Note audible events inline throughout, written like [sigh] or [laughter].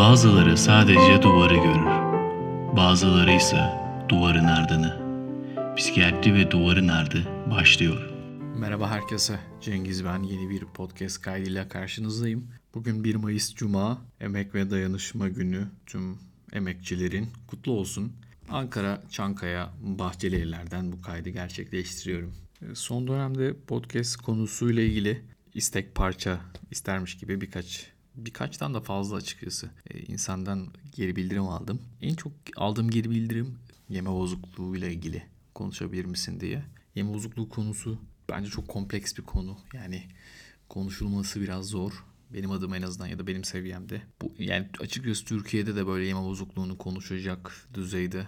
Bazıları sadece duvarı görür. Bazıları ise duvarın ardını. Psikiyatri ve duvarın ardı başlıyor. Merhaba herkese. Cengiz ben. Yeni bir podcast kaydıyla karşınızdayım. Bugün 1 Mayıs Cuma. Emek ve Dayanışma Günü. Tüm emekçilerin kutlu olsun. Ankara, Çankaya, Bahçelievler'den bu kaydı gerçekleştiriyorum. E, Son dönemde podcast konusuyla ilgili istek parça istermiş gibi birkaç birkaçtan da fazla açıkçası e, insandan geri bildirim aldım. En çok aldığım geri bildirim yeme bozukluğu ile ilgili konuşabilir misin diye. Yeme bozukluğu konusu bence çok kompleks bir konu. Yani konuşulması biraz zor. Benim adım en azından ya da benim seviyemde. Bu yani açıkçası Türkiye'de de böyle yeme bozukluğunu konuşacak düzeyde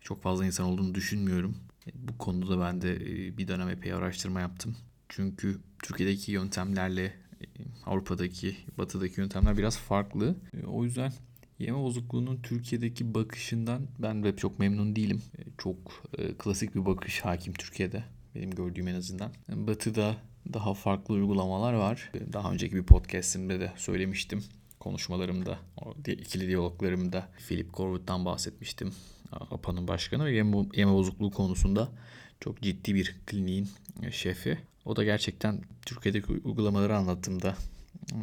çok fazla insan olduğunu düşünmüyorum. Bu konuda ben de e, bir dönem epey araştırma yaptım. Çünkü Türkiye'deki yöntemlerle e, Avrupa'daki, Batı'daki yöntemler biraz farklı. E, O yüzden yeme bozukluğunun Türkiye'deki bakışından ben de çok memnun değilim. E, Çok e, klasik bir bakış hakim Türkiye'de. Benim gördüğüm en azından. Batı'da daha farklı uygulamalar var. Daha önceki bir podcastimde de söylemiştim. Konuşmalarımda, ikili diyaloglarımda Philip Corwood'dan bahsetmiştim. APA'nın başkanı ve yeme, yeme bozukluğu konusunda çok ciddi bir kliniğin şefi. O da gerçekten Türkiye'deki uygulamaları anlattığımda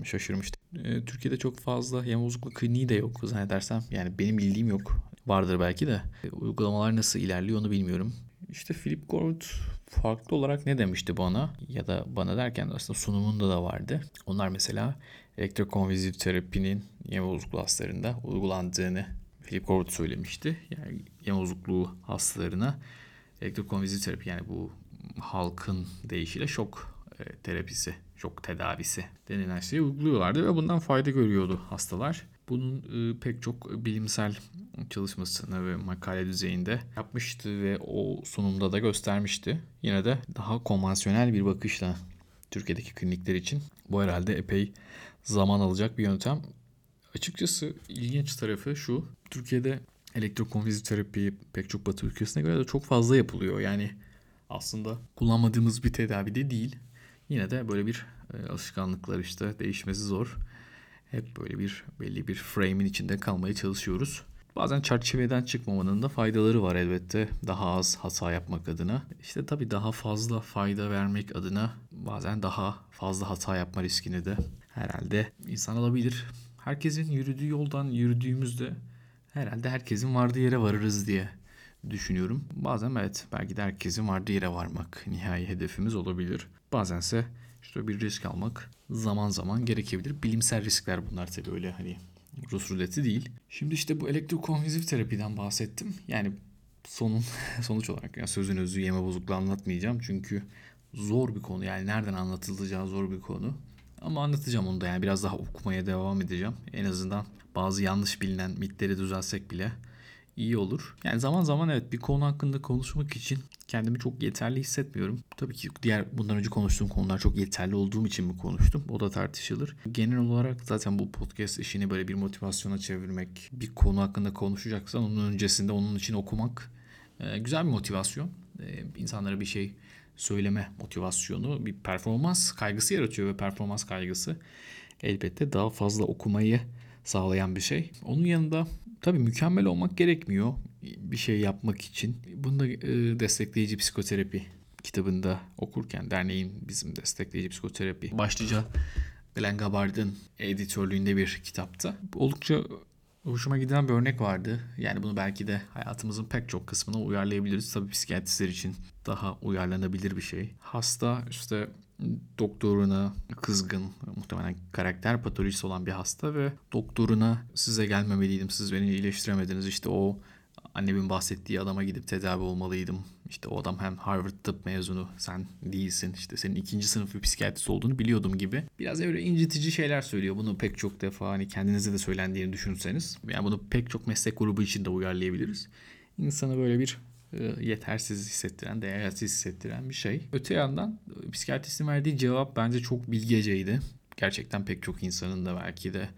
şaşırmıştım. E, Türkiye'de çok fazla bozukluğu kliniği de yok zannedersem. Yani benim bildiğim yok. Vardır belki de. E, Uygulamalar nasıl ilerliyor onu bilmiyorum. İşte Philip Corwood farklı olarak ne demişti bana ya da bana derken aslında sunumunda da vardı. Onlar mesela elektrokonvizif terapinin yeme hastalarında uygulandığını Philip Corwood söylemişti. Yani yeme bozukluğu hastalarına elektrokonvizif terapi yani bu halkın deyişiyle şok e, terapisi, şok tedavisi denilen şeyi uyguluyorlardı ve bundan fayda görüyordu hastalar. Bunun e, pek çok bilimsel çalışmasını ve makale düzeyinde yapmıştı ve o sunumda da göstermişti. Yine de daha konvansiyonel bir bakışla Türkiye'deki klinikler için bu herhalde epey zaman alacak bir yöntem. Açıkçası ilginç tarafı şu. Türkiye'de elektrokonvizif terapi pek çok batı ülkesine göre de çok fazla yapılıyor. Yani aslında kullanmadığımız bir tedavi de değil. Yine de böyle bir e, alışkanlıklar işte değişmesi zor. Hep böyle bir belli bir frame'in içinde kalmaya çalışıyoruz. Bazen çerçeveden çıkmamanın da faydaları var elbette. Daha az hata yapmak adına. İşte tabii daha fazla fayda vermek adına bazen daha fazla hata yapma riskini de herhalde insan alabilir. Herkesin yürüdüğü yoldan yürüdüğümüzde herhalde herkesin vardığı yere varırız diye düşünüyorum. Bazen evet belki de herkesin vardığı yere varmak nihai hedefimiz olabilir. Bazense işte bir risk almak zaman zaman gerekebilir. Bilimsel riskler bunlar tabii öyle hani Rus ruleti değil. Şimdi işte bu elektrokonvizif terapiden bahsettim. Yani sonun [laughs] sonuç olarak yani sözün özü yeme bozukluğu anlatmayacağım. Çünkü zor bir konu yani nereden anlatılacağı zor bir konu. Ama anlatacağım onu da yani biraz daha okumaya devam edeceğim. En azından bazı yanlış bilinen mitleri düzelsek bile iyi olur. Yani zaman zaman evet bir konu hakkında konuşmak için kendimi çok yeterli hissetmiyorum. Tabii ki diğer bundan önce konuştuğum konular çok yeterli olduğum için mi konuştum? O da tartışılır. Genel olarak zaten bu podcast işini böyle bir motivasyona çevirmek, bir konu hakkında konuşacaksan onun öncesinde onun için okumak e, güzel bir motivasyon. E, insanlara bir şey söyleme motivasyonu bir performans kaygısı yaratıyor ve performans kaygısı elbette daha fazla okumayı sağlayan bir şey. Onun yanında tabii mükemmel olmak gerekmiyor bir şey yapmak için. Bunu da e, destekleyici psikoterapi kitabında okurken derneğin bizim destekleyici psikoterapi başlıca Glenn Gabbard'ın editörlüğünde bir kitapta. Oldukça hoşuma giden bir örnek vardı. Yani bunu belki de hayatımızın pek çok kısmına uyarlayabiliriz. Tabii psikiyatristler için daha uyarlanabilir bir şey. Hasta işte doktoruna kızgın, muhtemelen karakter patolojisi olan bir hasta ve doktoruna size gelmemeliydim, siz beni iyileştiremediniz. İşte o annemin bahsettiği adama gidip tedavi olmalıydım. İşte o adam hem Harvard tıp mezunu, sen değilsin. İşte senin ikinci sınıf bir psikiyatrist olduğunu biliyordum gibi. Biraz öyle incitici şeyler söylüyor. Bunu pek çok defa hani kendinize de söylendiğini düşünseniz. Yani bunu pek çok meslek grubu için de uyarlayabiliriz. İnsanı böyle bir e, yetersiz hissettiren, değersiz hissettiren bir şey. Öte yandan e, psikiyatristin verdiği cevap bence çok bilgeceydi. Gerçekten pek çok insanın da belki de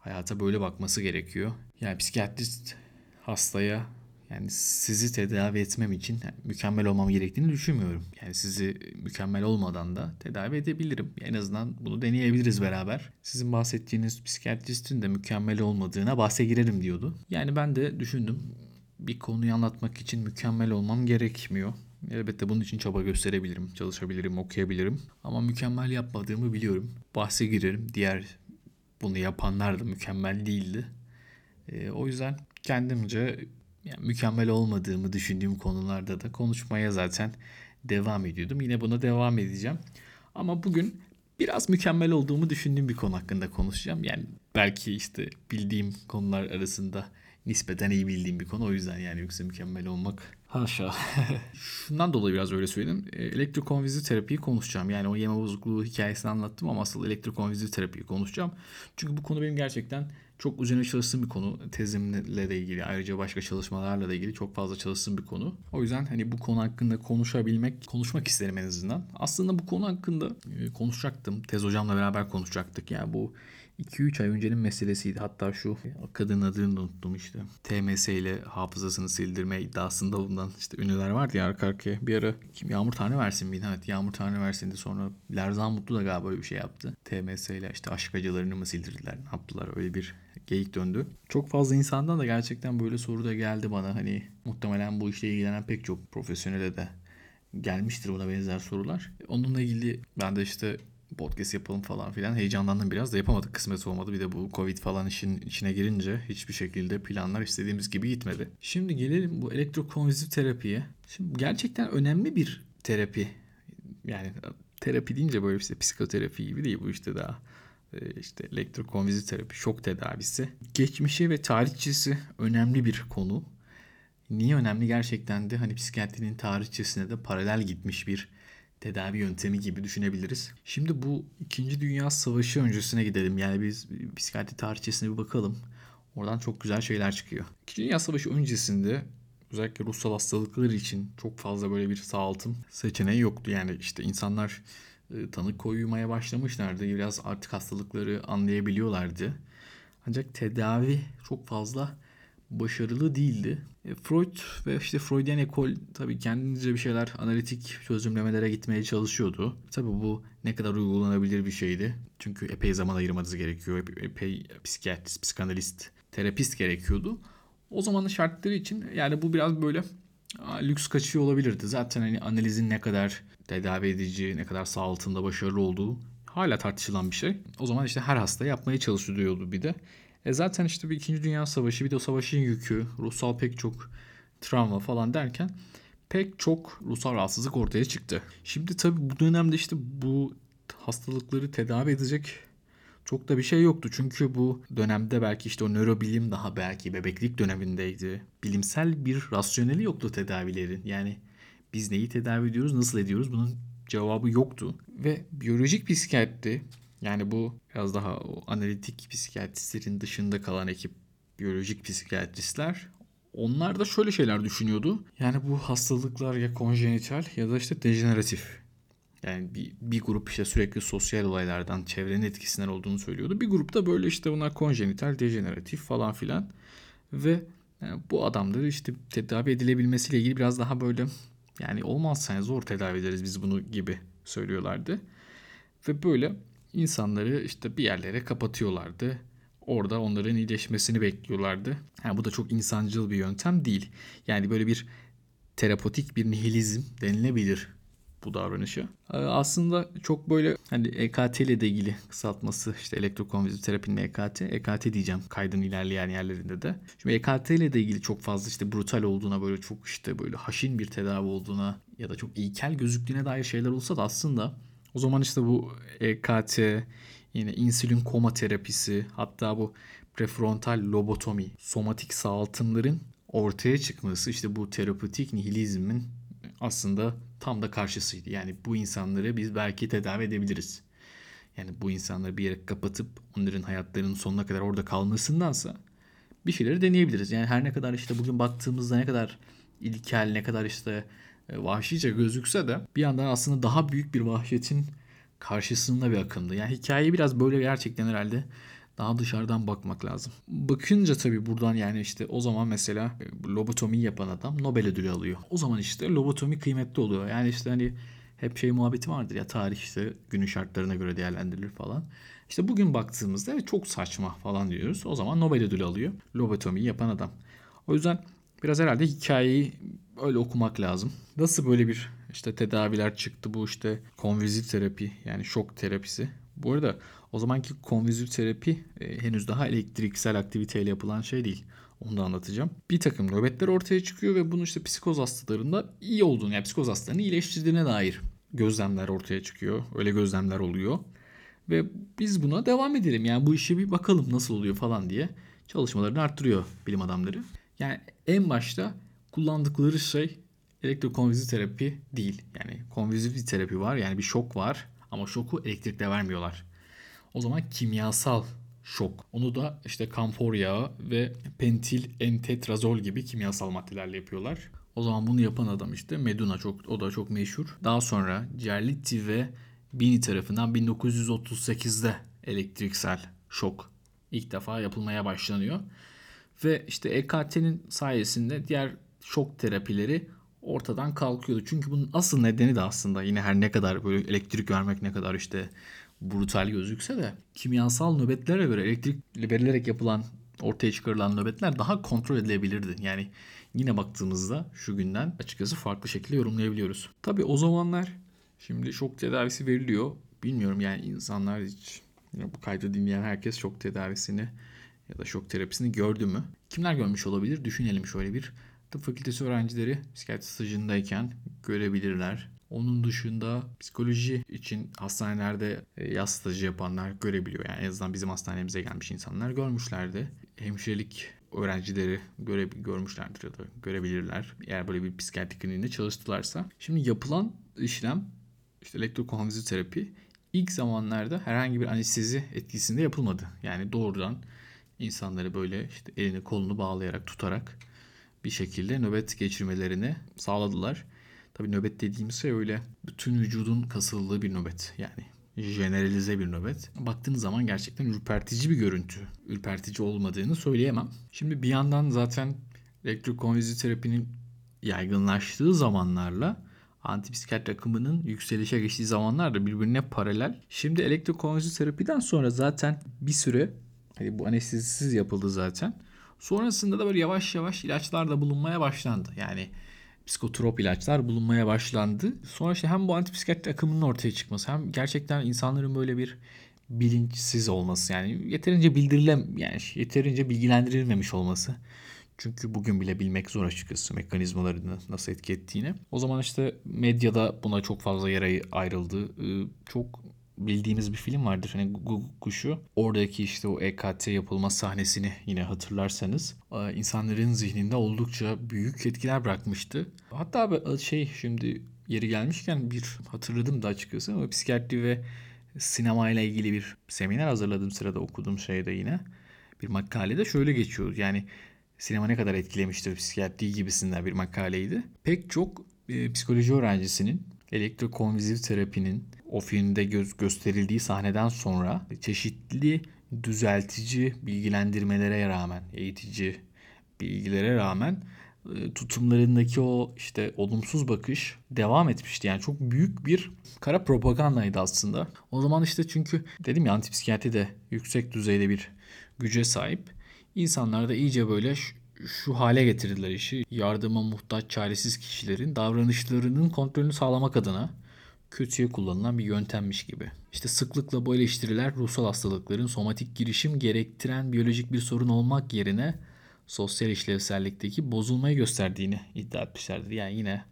hayata böyle bakması gerekiyor. Yani psikiyatrist hastaya yani sizi tedavi etmem için mükemmel olmam gerektiğini düşünmüyorum. Yani sizi mükemmel olmadan da tedavi edebilirim. En azından bunu deneyebiliriz beraber. Sizin bahsettiğiniz psikiyatristin de mükemmel olmadığına bahse girerim diyordu. Yani ben de düşündüm bir konuyu anlatmak için mükemmel olmam gerekmiyor. Elbette bunun için çaba gösterebilirim, çalışabilirim, okuyabilirim. Ama mükemmel yapmadığımı biliyorum. Bahse girerim. Diğer bunu yapanlar da mükemmel değildi. E, o yüzden kendimce yani mükemmel olmadığımı düşündüğüm konularda da konuşmaya zaten devam ediyordum. Yine buna devam edeceğim. Ama bugün biraz mükemmel olduğumu düşündüğüm bir konu hakkında konuşacağım. Yani belki işte bildiğim konular arasında nispeten iyi bildiğim bir konu. O yüzden yani yoksa mükemmel olmak haşa. [laughs] Şundan dolayı biraz öyle söyledim. E, elektrokonvizyon terapiyi konuşacağım. Yani o yeme bozukluğu hikayesini anlattım ama asıl elektrokonvizyon terapiyi konuşacağım. Çünkü bu konu benim gerçekten çok üzerine çalıştığım bir konu. Tezimle de ilgili ayrıca başka çalışmalarla da ilgili çok fazla çalıştığım bir konu. O yüzden hani bu konu hakkında konuşabilmek, konuşmak isterim en azından. Aslında bu konu hakkında e, konuşacaktım. Tez hocamla beraber konuşacaktık. Yani bu 2-3 ay öncenin meselesiydi. Hatta şu kadın adını unuttum işte. TMS ile hafızasını sildirme iddiasında bulunan işte ünlüler vardı ya arka arkaya. Bir ara kim Yağmur Tanrı versin miydi? Evet Yağmur Tanrı versin de sonra Lerzan Mutlu da galiba böyle bir şey yaptı. TMS ile işte aşk acılarını mı sildirdiler? Ne yaptılar? Öyle bir geyik döndü. Çok fazla insandan da gerçekten böyle soru da geldi bana. Hani muhtemelen bu işle ilgilenen pek çok profesyonele de gelmiştir buna benzer sorular. Onunla ilgili ben de işte podcast yapalım falan filan heyecanlandım biraz da yapamadık kısmet olmadı. Bir de bu Covid falan işin içine girince hiçbir şekilde planlar istediğimiz gibi gitmedi. Şimdi gelelim bu elektrokonvizif terapiye. Şimdi gerçekten önemli bir terapi. Yani terapi deyince böyle işte psikoterapi gibi değil bu işte daha e, işte elektrokonvizif terapi, şok tedavisi. Geçmişi ve tarihçesi önemli bir konu. Niye önemli gerçekten de hani psikiyatrinin tarihçesine de paralel gitmiş bir tedavi yöntemi gibi düşünebiliriz. Şimdi bu 2. Dünya Savaşı öncesine gidelim. Yani biz psikiyatri tarihçesine bir bakalım. Oradan çok güzel şeyler çıkıyor. 2. Dünya Savaşı öncesinde özellikle ruhsal hastalıklar için çok fazla böyle bir sağaltım seçeneği yoktu. Yani işte insanlar e, tanı koymaya başlamışlardı. Biraz artık hastalıkları anlayabiliyorlardı. Ancak tedavi çok fazla başarılı değildi. E, Freud ve işte Freudian ekol tabii kendince bir şeyler analitik çözümlemelere gitmeye çalışıyordu. Tabii bu ne kadar uygulanabilir bir şeydi. Çünkü epey zaman ayırmanız gerekiyor. Epey, psikiyatrist, psikanalist, terapist gerekiyordu. O zamanın şartları için yani bu biraz böyle lüks kaçıyor olabilirdi. Zaten hani analizin ne kadar tedavi edici, ne kadar sağaltında başarılı olduğu hala tartışılan bir şey. O zaman işte her hasta yapmaya çalışılıyordu bir de. E zaten işte bir İkinci Dünya Savaşı bir de o savaşın yükü, ruhsal pek çok travma falan derken pek çok ruhsal rahatsızlık ortaya çıktı. Şimdi tabii bu dönemde işte bu hastalıkları tedavi edecek çok da bir şey yoktu. Çünkü bu dönemde belki işte o nörobilim daha belki bebeklik dönemindeydi. Bilimsel bir rasyoneli yoktu tedavilerin. Yani biz neyi tedavi ediyoruz, nasıl ediyoruz bunun cevabı yoktu. Ve biyolojik psikiyatri yani bu biraz daha analitik psikiyatristlerin dışında kalan ekip biyolojik psikiyatristler onlar da şöyle şeyler düşünüyordu. Yani bu hastalıklar ya konjenital ya da işte dejeneratif. Yani bir, bir grup işte sürekli sosyal olaylardan, çevrenin etkisinden olduğunu söylüyordu. Bir grupta böyle işte bunlar konjenital, dejeneratif falan filan. Ve yani bu adamları işte tedavi edilebilmesiyle ilgili biraz daha böyle yani olmazsa zor tedavi ederiz biz bunu gibi söylüyorlardı. Ve böyle insanları işte bir yerlere kapatıyorlardı. Orada onların iyileşmesini bekliyorlardı. Yani bu da çok insancıl bir yöntem değil. Yani böyle bir terapotik bir nihilizm denilebilir bu davranışı. Ee, aslında çok böyle hani EKT ile de ilgili kısaltması işte elektrokonvizyon terapinin EKT. EKT diyeceğim kaydın ilerleyen yerlerinde de. Şimdi EKT ile de ilgili çok fazla işte brutal olduğuna böyle çok işte böyle haşin bir tedavi olduğuna ya da çok ilkel gözüktüğüne dair şeyler olsa da aslında o zaman işte bu EKT, yine insülin koma terapisi, hatta bu prefrontal lobotomi, somatik sağaltımların ortaya çıkması işte bu terapötik nihilizmin aslında tam da karşısıydı. Yani bu insanları biz belki tedavi edebiliriz. Yani bu insanları bir yere kapatıp onların hayatlarının sonuna kadar orada kalmasındansa bir şeyleri deneyebiliriz. Yani her ne kadar işte bugün baktığımızda ne kadar ilkel, ne kadar işte vahşice gözükse de bir yandan aslında daha büyük bir vahşetin karşısında bir akımdı. Yani hikayeyi biraz böyle gerçekten herhalde daha dışarıdan bakmak lazım. Bakınca tabii buradan yani işte o zaman mesela e, lobotomi yapan adam Nobel ödülü alıyor. O zaman işte lobotomi kıymetli oluyor. Yani işte hani hep şey muhabbeti vardır ya tarih işte günün şartlarına göre değerlendirilir falan. İşte bugün baktığımızda çok saçma falan diyoruz. O zaman Nobel ödülü alıyor lobotomiyi yapan adam. O yüzden biraz herhalde hikayeyi öyle okumak lazım. Nasıl böyle bir işte tedaviler çıktı bu işte konvizif terapi yani şok terapisi. Bu arada o zamanki konvizif terapi e, henüz daha elektriksel aktiviteyle yapılan şey değil. Onu da anlatacağım. Bir takım nöbetler ortaya çıkıyor ve bunu işte psikoz hastalarında iyi olduğunu yani psikoz hastalarını iyileştirdiğine dair gözlemler ortaya çıkıyor. Öyle gözlemler oluyor. Ve biz buna devam edelim. Yani bu işe bir bakalım nasıl oluyor falan diye çalışmalarını arttırıyor bilim adamları. Yani en başta kullandıkları şey elektrokonvizif terapi değil. Yani konvizif bir terapi var. Yani bir şok var ama şoku elektrikle vermiyorlar. O zaman kimyasal şok. Onu da işte kamfor yağı ve pentil entetrazol gibi kimyasal maddelerle yapıyorlar. O zaman bunu yapan adam işte Meduna çok o da çok meşhur. Daha sonra Cerlitti ve Bini tarafından 1938'de elektriksel şok ilk defa yapılmaya başlanıyor. Ve işte EKT'nin sayesinde diğer şok terapileri ortadan kalkıyordu. Çünkü bunun asıl nedeni de aslında yine her ne kadar böyle elektrik vermek ne kadar işte brutal gözükse de kimyasal nöbetlere göre elektrik verilerek yapılan ortaya çıkarılan nöbetler daha kontrol edilebilirdi. Yani yine baktığımızda şu günden açıkçası farklı şekilde yorumlayabiliyoruz. Tabi o zamanlar şimdi şok tedavisi veriliyor. Bilmiyorum yani insanlar hiç bu kaydı dinleyen herkes şok tedavisini ya da şok terapisini gördü mü? Kimler görmüş olabilir? Düşünelim şöyle bir. Tıp fakültesi öğrencileri psikiyatri stajındayken görebilirler. Onun dışında psikoloji için hastanelerde e, yaz stajı yapanlar görebiliyor. Yani en azından bizim hastanemize gelmiş insanlar görmüşlerdi. Hemşirelik öğrencileri göre, görmüşlerdir ya da görebilirler. Eğer böyle bir psikiyatri kliniğinde çalıştılarsa. Şimdi yapılan işlem işte elektrokonvizif terapi ilk zamanlarda herhangi bir anestezi etkisinde yapılmadı. Yani doğrudan insanları böyle işte elini kolunu bağlayarak tutarak bir şekilde nöbet geçirmelerini sağladılar. Tabii nöbet dediğimiz şey öyle bütün vücudun kasıldığı bir nöbet. Yani generalize bir nöbet. Baktığınız zaman gerçekten ürpertici bir görüntü. Ürpertici olmadığını söyleyemem. Şimdi bir yandan zaten elektrokonvizif terapinin yaygınlaştığı zamanlarla antipsikiyatri akımının yükselişe geçtiği zamanlar da birbirine paralel. Şimdi elektrokonvizif terapiden sonra zaten bir süre hani bu anestezisiz yapıldı zaten. Sonrasında da böyle yavaş yavaş ilaçlar da bulunmaya başlandı. Yani psikotrop ilaçlar bulunmaya başlandı. Sonra işte hem bu antipsikiyatri akımının ortaya çıkması hem gerçekten insanların böyle bir bilinçsiz olması yani yeterince bildirilem yani yeterince bilgilendirilmemiş olması. Çünkü bugün bile bilmek zor açıkçası mekanizmalarını nasıl etki ettiğini. O zaman işte medyada buna çok fazla yer ayrıldı. Çok bildiğimiz bir film vardır. Hani Kuşu. Oradaki işte o EKT yapılma sahnesini yine hatırlarsanız e, insanların zihninde oldukça büyük etkiler bırakmıştı. Hatta şey şimdi yeri gelmişken bir hatırladım da açıkçası ama psikiyatri ve sinema ile ilgili bir seminer hazırladığım sırada okuduğum şeyde yine bir makalede şöyle geçiyor. Yani sinema ne kadar etkilemiştir psikiyatri gibisinden bir makaleydi. Pek çok e, psikoloji öğrencisinin elektrokonvizif terapinin o filmde göz gösterildiği sahneden sonra çeşitli düzeltici bilgilendirmelere rağmen, eğitici bilgilere rağmen e, tutumlarındaki o işte olumsuz bakış devam etmişti. Yani çok büyük bir kara propagandaydı aslında. O zaman işte çünkü dedim ya antipsikiyatri de yüksek düzeyde bir güce sahip. İnsanlar da iyice böyle şu, şu hale getirdiler işi. Yardıma muhtaç çaresiz kişilerin davranışlarının kontrolünü sağlamak adına kötüye kullanılan bir yöntemmiş gibi. İşte sıklıkla bu eleştiriler ruhsal hastalıkların somatik girişim gerektiren biyolojik bir sorun olmak yerine sosyal işlevsellikteki bozulmayı gösterdiğini iddia etmişlerdir. Yani yine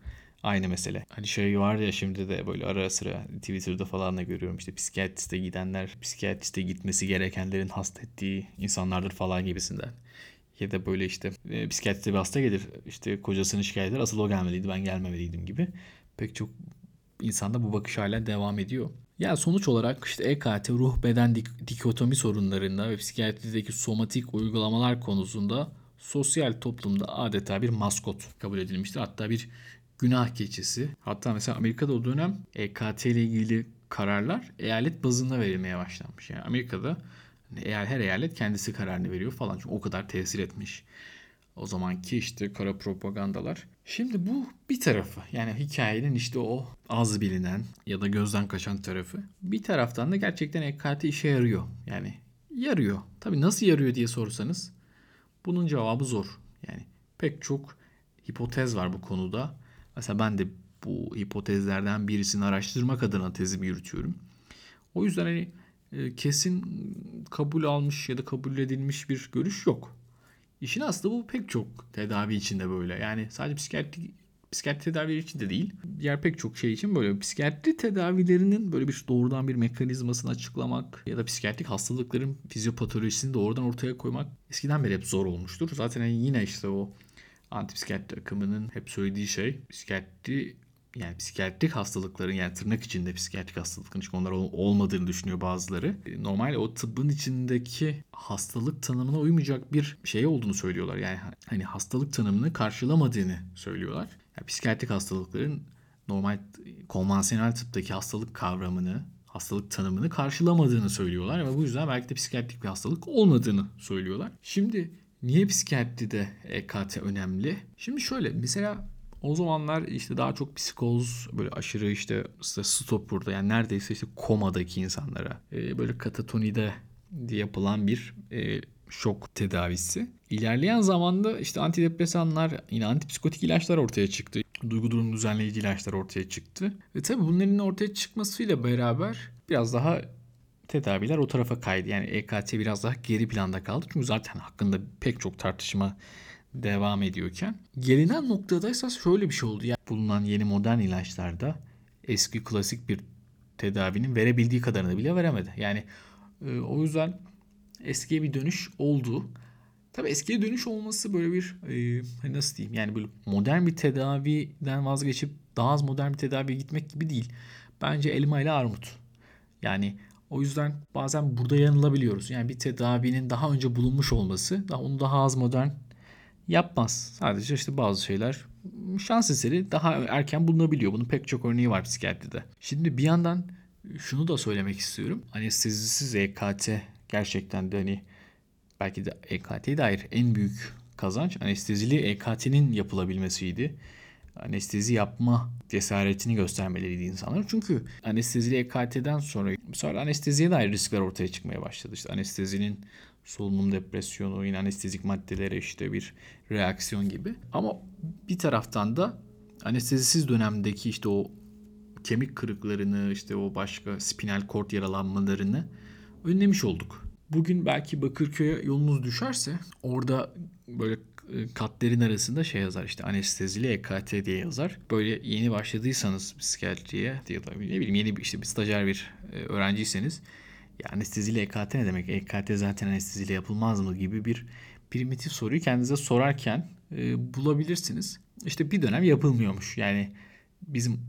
aynı mesele. Hani şey var ya şimdi de böyle ara sıra Twitter'da falan da görüyorum işte psikiyatriste gidenler psikiyatriste gitmesi gerekenlerin hasta ettiği insanlardır falan gibisinden. Ya da böyle işte e, psikiyatriste bir hasta gelir işte kocasını şikayet eder asıl o gelmeliydi ben gelmemeliydim gibi. Pek çok insanda bu bakış hala devam ediyor. Yani sonuç olarak işte EKT ruh beden dik- dikotomi sorunlarında ve psikiyatrideki somatik uygulamalar konusunda sosyal toplumda adeta bir maskot kabul edilmiştir. Hatta bir günah keçisi. Hatta mesela Amerika'da o dönem EKT ile ilgili kararlar eyalet bazında verilmeye başlanmış. Yani Amerika'da Eğer her eyalet kendisi kararını veriyor falan. Çünkü o kadar tesir etmiş. O zamanki işte kara propagandalar. Şimdi bu bir tarafı. Yani hikayenin işte o az bilinen ya da gözden kaçan tarafı. Bir taraftan da gerçekten EKT işe yarıyor. Yani yarıyor. Tabii nasıl yarıyor diye sorsanız bunun cevabı zor. Yani pek çok hipotez var bu konuda. Mesela ben de bu hipotezlerden birisini araştırmak adına tezimi yürütüyorum. O yüzden hani e, kesin kabul almış ya da kabul edilmiş bir görüş yok. İşin aslı bu pek çok tedavi içinde böyle. Yani sadece psikiyatri psikiyatri tedavileri için de değil. Diğer pek çok şey için böyle psikiyatri tedavilerinin böyle bir doğrudan bir mekanizmasını açıklamak ya da psikiyatrik hastalıkların fizyopatolojisini doğrudan ortaya koymak eskiden beri hep zor olmuştur. Zaten yine işte o antipsikiyatri akımının hep söylediği şey psikiyatri yani psikiyatrik hastalıkların yani tırnak içinde psikiyatrik hastalıkların çünkü onlar olmadığını düşünüyor bazıları. E, normal o tıbbın içindeki hastalık tanımına uymayacak bir şey olduğunu söylüyorlar. Yani hani hastalık tanımını karşılamadığını söylüyorlar. Yani psikiyatrik hastalıkların normal konvansiyonel tıptaki hastalık kavramını, hastalık tanımını karşılamadığını söylüyorlar ve bu yüzden belki de psikiyatrik bir hastalık olmadığını söylüyorlar. Şimdi niye psikiyatride EKT önemli? Şimdi şöyle mesela o zamanlar işte daha çok psikoz böyle aşırı işte, işte stop burada yani neredeyse işte komadaki insanlara e, böyle katatonide yapılan bir e, şok tedavisi. İlerleyen zamanda işte antidepresanlar yine antipsikotik ilaçlar ortaya çıktı. Duygu durum düzenleyici ilaçlar ortaya çıktı. Ve tabii bunların ortaya çıkmasıyla beraber biraz daha tedaviler o tarafa kaydı. Yani EKT biraz daha geri planda kaldı. Çünkü zaten hakkında pek çok tartışma devam ediyorken gelinen noktada esas şöyle bir şey oldu. Yani bulunan yeni modern ilaçlarda eski klasik bir tedavinin verebildiği kadarını bile veremedi. Yani e, o yüzden eskiye bir dönüş oldu. Tabi eskiye dönüş olması böyle bir e, hani nasıl diyeyim yani böyle modern bir tedaviden vazgeçip daha az modern bir tedaviye gitmek gibi değil. Bence elma ile armut. Yani o yüzden bazen burada yanılabiliyoruz. Yani bir tedavinin daha önce bulunmuş olması daha onu daha az modern yapmaz. Sadece işte bazı şeyler şans eseri daha erken bulunabiliyor. Bunun pek çok örneği var psikiyatride. Şimdi bir yandan şunu da söylemek istiyorum. Anestezisiz EKT gerçekten de hani belki de EKT'ye dair en büyük kazanç anestezili EKT'nin yapılabilmesiydi. Anestezi yapma cesaretini göstermeleriydi insanlar. Çünkü anestezili EKT'den sonra sonra anesteziye dair riskler ortaya çıkmaya başladı. İşte anestezinin solunum depresyonu, yine anestezik maddelere işte bir reaksiyon gibi. Ama bir taraftan da anestezisiz dönemdeki işte o kemik kırıklarını, işte o başka spinal kort yaralanmalarını önlemiş olduk. Bugün belki Bakırköy'e yolunuz düşerse orada böyle e, katlerin arasında şey yazar işte anestezili EKT diye yazar. Böyle yeni başladıysanız psikiyatriye ya da ne bileyim yeni bir işte bir stajyer bir e, öğrenciyseniz ya anesteziyle EKT ne demek? EKT zaten anesteziyle yapılmaz mı gibi bir primitif soruyu kendinize sorarken e, bulabilirsiniz. İşte bir dönem yapılmıyormuş. Yani bizim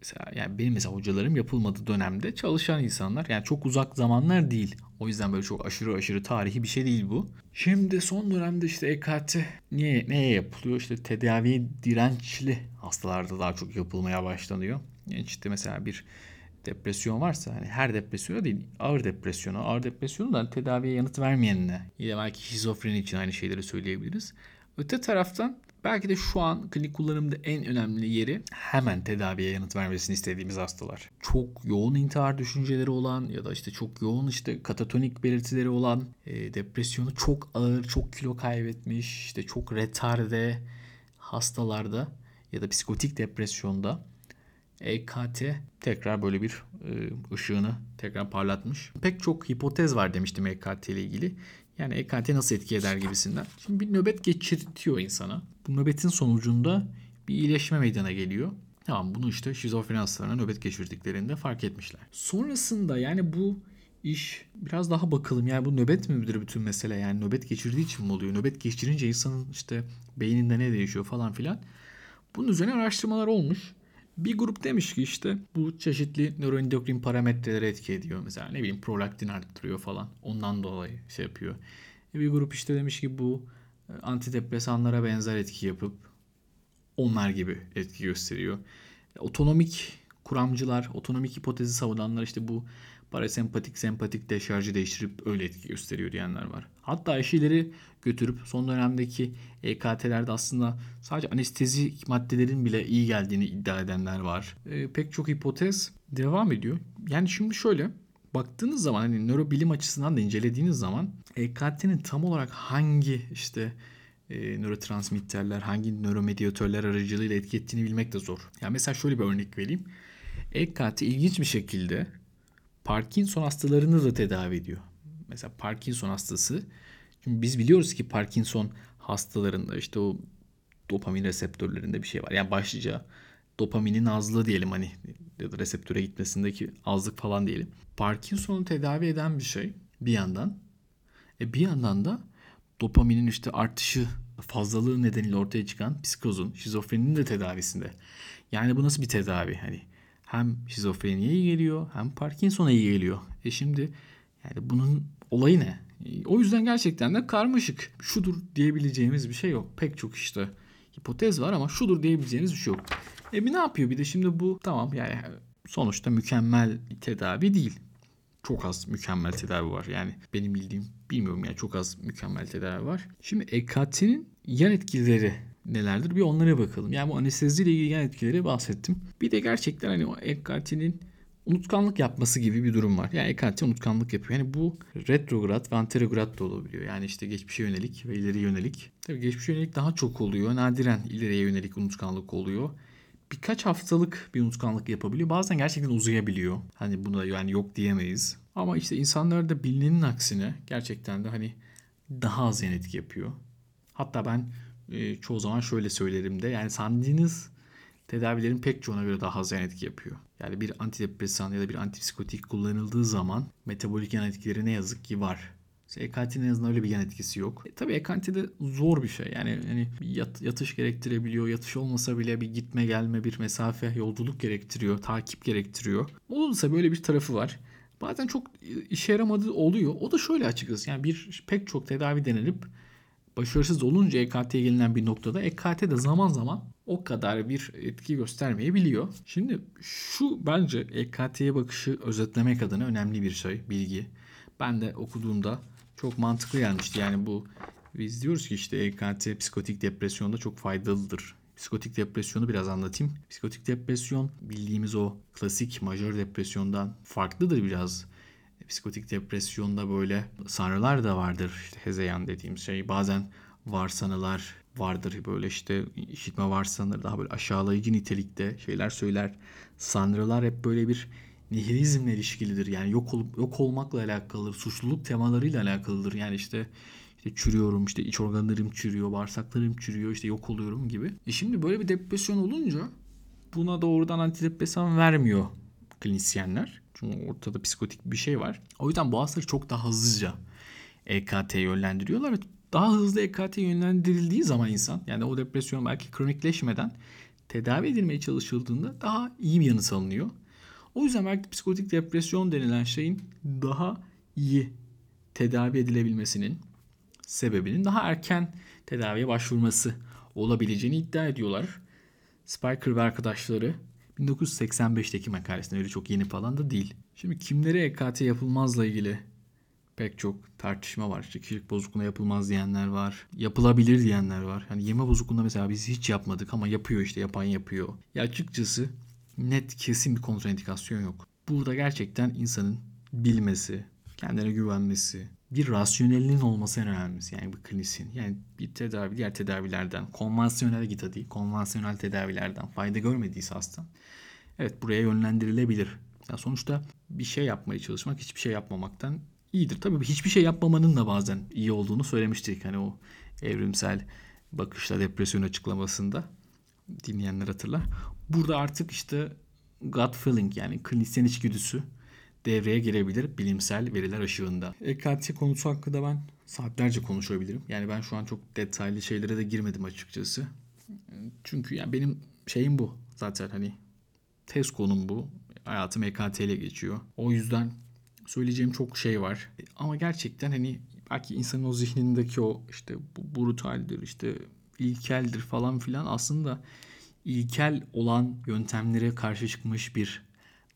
mesela yani benim mesela hocalarım yapılmadığı dönemde çalışan insanlar yani çok uzak zamanlar değil. O yüzden böyle çok aşırı aşırı tarihi bir şey değil bu. Şimdi son dönemde işte EKT niye neye yapılıyor? İşte tedavi dirençli hastalarda daha çok yapılmaya başlanıyor. Yani işte mesela bir depresyon varsa hani her depresyona değil ağır depresyona ağır depresyonu da tedaviye yanıt vermeyenine yine belki şizofreni için aynı şeyleri söyleyebiliriz. Öte taraftan belki de şu an klinik kullanımda en önemli yeri hemen tedaviye yanıt vermesini istediğimiz hastalar. Çok yoğun intihar düşünceleri olan ya da işte çok yoğun işte katatonik belirtileri olan e, depresyonu çok ağır, çok kilo kaybetmiş, işte çok retarde hastalarda ya da psikotik depresyonda EKT tekrar böyle bir e, ışığını tekrar parlatmış. Pek çok hipotez var demiştim EKT ile ilgili. Yani EKT nasıl etki eder gibisinden. Şimdi bir nöbet geçirtiyor insana. Bu nöbetin sonucunda bir iyileşme meydana geliyor. Tamam bunu işte şizofreni hastalarına nöbet geçirdiklerinde fark etmişler. Sonrasında yani bu iş biraz daha bakalım. Yani bu nöbet midir bütün mesele? Yani nöbet geçirdiği için mi oluyor? Nöbet geçirince insanın işte beyninde ne değişiyor falan filan. Bunun üzerine araştırmalar olmuş. Bir grup demiş ki işte bu çeşitli nöroendokrin parametreleri etki ediyor. Mesela ne bileyim prolaktin arttırıyor falan. Ondan dolayı şey yapıyor. E, bir grup işte demiş ki bu e, antidepresanlara benzer etki yapıp onlar gibi etki gösteriyor. Otonomik kuramcılar, otonomik hipotezi savunanlar işte bu parasempatik sempatik deşarjı değiştirip öyle etki gösteriyor diyenler var. Hatta eşileri götürüp son dönemdeki EKT'lerde aslında sadece anestezi maddelerin bile iyi geldiğini iddia edenler var. E, pek çok hipotez devam ediyor. Yani şimdi şöyle baktığınız zaman hani nörobilim açısından da incelediğiniz zaman EKT'nin tam olarak hangi işte e, nörotransmitterler, hangi nöromediatörler aracılığıyla etki ettiğini bilmek de zor. Yani mesela şöyle bir örnek vereyim. EKT ilginç bir şekilde Parkinson hastalarını da tedavi ediyor. Mesela Parkinson hastası. Şimdi biz biliyoruz ki Parkinson hastalarında işte o dopamin reseptörlerinde bir şey var. Yani başlıca dopaminin azlığı diyelim hani ya da reseptöre gitmesindeki azlık falan diyelim. Parkinson'u tedavi eden bir şey bir yandan. E bir yandan da dopaminin işte artışı fazlalığı nedeniyle ortaya çıkan psikozun, şizofreninin de tedavisinde. Yani bu nasıl bir tedavi? Hani hem şizofreniye iyi geliyor hem Parkinson'a iyi geliyor. E şimdi yani bunun olayı ne? E, o yüzden gerçekten de karmaşık. Şudur diyebileceğimiz bir şey yok. Pek çok işte hipotez var ama şudur diyebileceğimiz bir şey yok. E bir ne yapıyor? Bir de şimdi bu tamam yani sonuçta mükemmel tedavi değil. Çok az mükemmel tedavi var. Yani benim bildiğim bilmiyorum yani çok az mükemmel tedavi var. Şimdi EKT'nin yan etkileri nelerdir? Bir onlara bakalım. Yani bu anestezi ile ilgili yan etkileri bahsettim. Bir de gerçekten hani o EKT'nin unutkanlık yapması gibi bir durum var. Yani EKT unutkanlık yapıyor. Yani bu retrograd ve anterograd da olabiliyor. Yani işte geçmişe yönelik ve ileri yönelik. Tabii geçmişe yönelik daha çok oluyor. Nadiren ileriye yönelik unutkanlık oluyor. Birkaç haftalık bir unutkanlık yapabiliyor. Bazen gerçekten uzayabiliyor. Hani buna yani yok diyemeyiz. Ama işte insanlarda bilinenin aksine gerçekten de hani daha az yan etki yapıyor. Hatta ben e, çoğu zaman şöyle söylerim de yani sandığınız tedavilerin pek çoğuna göre daha az yan etki yapıyor. Yani bir antidepresan ya da bir antipsikotik kullanıldığı zaman metabolik yan etkileri ne yazık ki var. İşte EKT'nin en azından öyle bir yan etkisi yok. E, tabii EKT de zor bir şey. Yani hani yat, yatış gerektirebiliyor. Yatış olmasa bile bir gitme gelme bir mesafe yolculuk gerektiriyor. Takip gerektiriyor. Olursa böyle bir tarafı var. Bazen çok işe yaramadığı oluyor. O da şöyle açıkçası. Yani bir pek çok tedavi denenip başarısız olunca EKT'ye gelinen bir noktada EKT de zaman zaman o kadar bir etki göstermeyebiliyor. Şimdi şu bence EKT'ye bakışı özetlemek adına önemli bir şey, bilgi. Ben de okuduğumda çok mantıklı gelmişti. Yani bu biz diyoruz ki işte EKT psikotik depresyonda çok faydalıdır. Psikotik depresyonu biraz anlatayım. Psikotik depresyon bildiğimiz o klasik majör depresyondan farklıdır biraz. Psikotik depresyonda böyle sanrılar da vardır. İşte hezeyan dediğimiz şey. Bazen varsanılar vardır böyle işte işitme varsanır daha böyle aşağılayıcı nitelikte şeyler söyler. Sanrılar hep böyle bir nihilizmle ilişkilidir. Yani yok ol, yok olmakla alakalıdır. Suçluluk temalarıyla alakalıdır. Yani işte işte çürüyorum, işte iç organlarım çürüyor, bağırsaklarım çürüyor, işte yok oluyorum gibi. E şimdi böyle bir depresyon olunca buna doğrudan antidepresan vermiyor klinisyenler. Çünkü ortada psikotik bir şey var. O yüzden bu hastaları çok daha hızlıca EKT yönlendiriyorlar. Daha hızlı EKT yönlendirildiği zaman insan yani o depresyon belki kronikleşmeden tedavi edilmeye çalışıldığında daha iyi bir yanıt alınıyor. O yüzden belki psikotik depresyon denilen şeyin daha iyi tedavi edilebilmesinin sebebinin daha erken tedaviye başvurması olabileceğini iddia ediyorlar. Spiker ve arkadaşları 1985'teki makalesinde öyle çok yeni falan da değil. Şimdi kimlere EKT yapılmazla ilgili pek çok tartışma var. İşte kişilik bozukluğuna yapılmaz diyenler var. Yapılabilir diyenler var. Yani yeme bozukluğunda mesela biz hiç yapmadık ama yapıyor işte yapan yapıyor. Ya açıkçası net kesin bir kontraindikasyon yok. Burada gerçekten insanın bilmesi, kendine güvenmesi, bir rasyonelinin olması en önemlisi. Yani bir klinisyen. Yani bir tedavi diğer tedavilerden, konvansiyonel git hadi, konvansiyonel tedavilerden fayda görmediyse hasta. Evet buraya yönlendirilebilir. Yani sonuçta bir şey yapmaya çalışmak hiçbir şey yapmamaktan iyidir. Tabii hiçbir şey yapmamanın da bazen iyi olduğunu söylemiştik. Hani o evrimsel bakışla depresyon açıklamasında dinleyenler hatırlar. Burada artık işte gut feeling yani klinisyen içgüdüsü devreye girebilir bilimsel veriler ışığında. EKT konusu hakkında ben saatlerce konuşabilirim. Yani ben şu an çok detaylı şeylere de girmedim açıkçası. Çünkü yani benim şeyim bu zaten hani tez konum bu. Hayatım EKT ile geçiyor. O yüzden söyleyeceğim çok şey var. Ama gerçekten hani belki insanın o zihnindeki o işte brutaldir işte ilkeldir falan filan aslında ilkel olan yöntemlere karşı çıkmış bir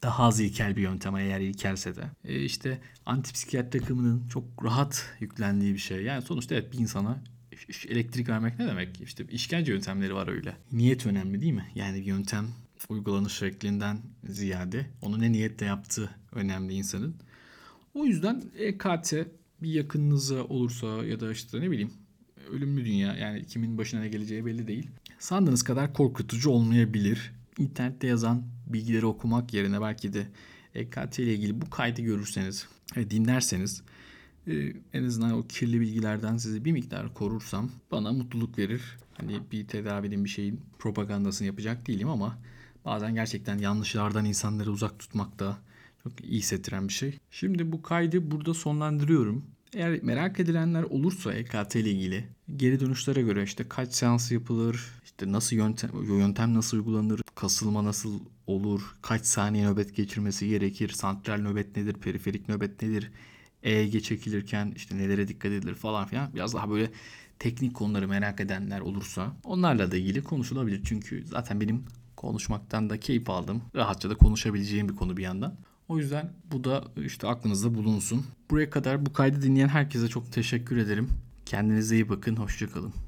daha az ilkel bir yöntem eğer ilkelse de. E işte antipsikiyatri takımının çok rahat yüklendiği bir şey. Yani sonuçta evet bir insana elektrik vermek ne demek? İşte işkence yöntemleri var öyle. Niyet önemli değil mi? Yani bir yöntem uygulanış şeklinden ziyade onu ne niyetle yaptığı önemli insanın. O yüzden EKT bir yakınınıza olursa ya da işte ne bileyim ölümlü dünya yani kimin başına ne geleceği belli değil. Sandığınız kadar korkutucu olmayabilir. İnternette yazan bilgileri okumak yerine belki de EKT ile ilgili bu kaydı görürseniz dinlerseniz e, en azından o kirli bilgilerden sizi bir miktar korursam bana mutluluk verir. Hani bir tedavinin bir şeyin propagandasını yapacak değilim ama bazen gerçekten yanlışlardan insanları uzak tutmak da çok iyi hissettiren bir şey. Şimdi bu kaydı burada sonlandırıyorum. Eğer merak edilenler olursa EKT ile ilgili geri dönüşlere göre işte kaç seans yapılır, işte nasıl yöntem, yöntem nasıl uygulanır, kasılma nasıl olur, kaç saniye nöbet geçirmesi gerekir, santral nöbet nedir, periferik nöbet nedir, EEG çekilirken işte nelere dikkat edilir falan filan. Biraz daha böyle teknik konuları merak edenler olursa onlarla da ilgili konuşulabilir. Çünkü zaten benim konuşmaktan da keyif aldım. Rahatça da konuşabileceğim bir konu bir yandan. O yüzden bu da işte aklınızda bulunsun. Buraya kadar bu kaydı dinleyen herkese çok teşekkür ederim. Kendinize iyi bakın. Hoşçakalın.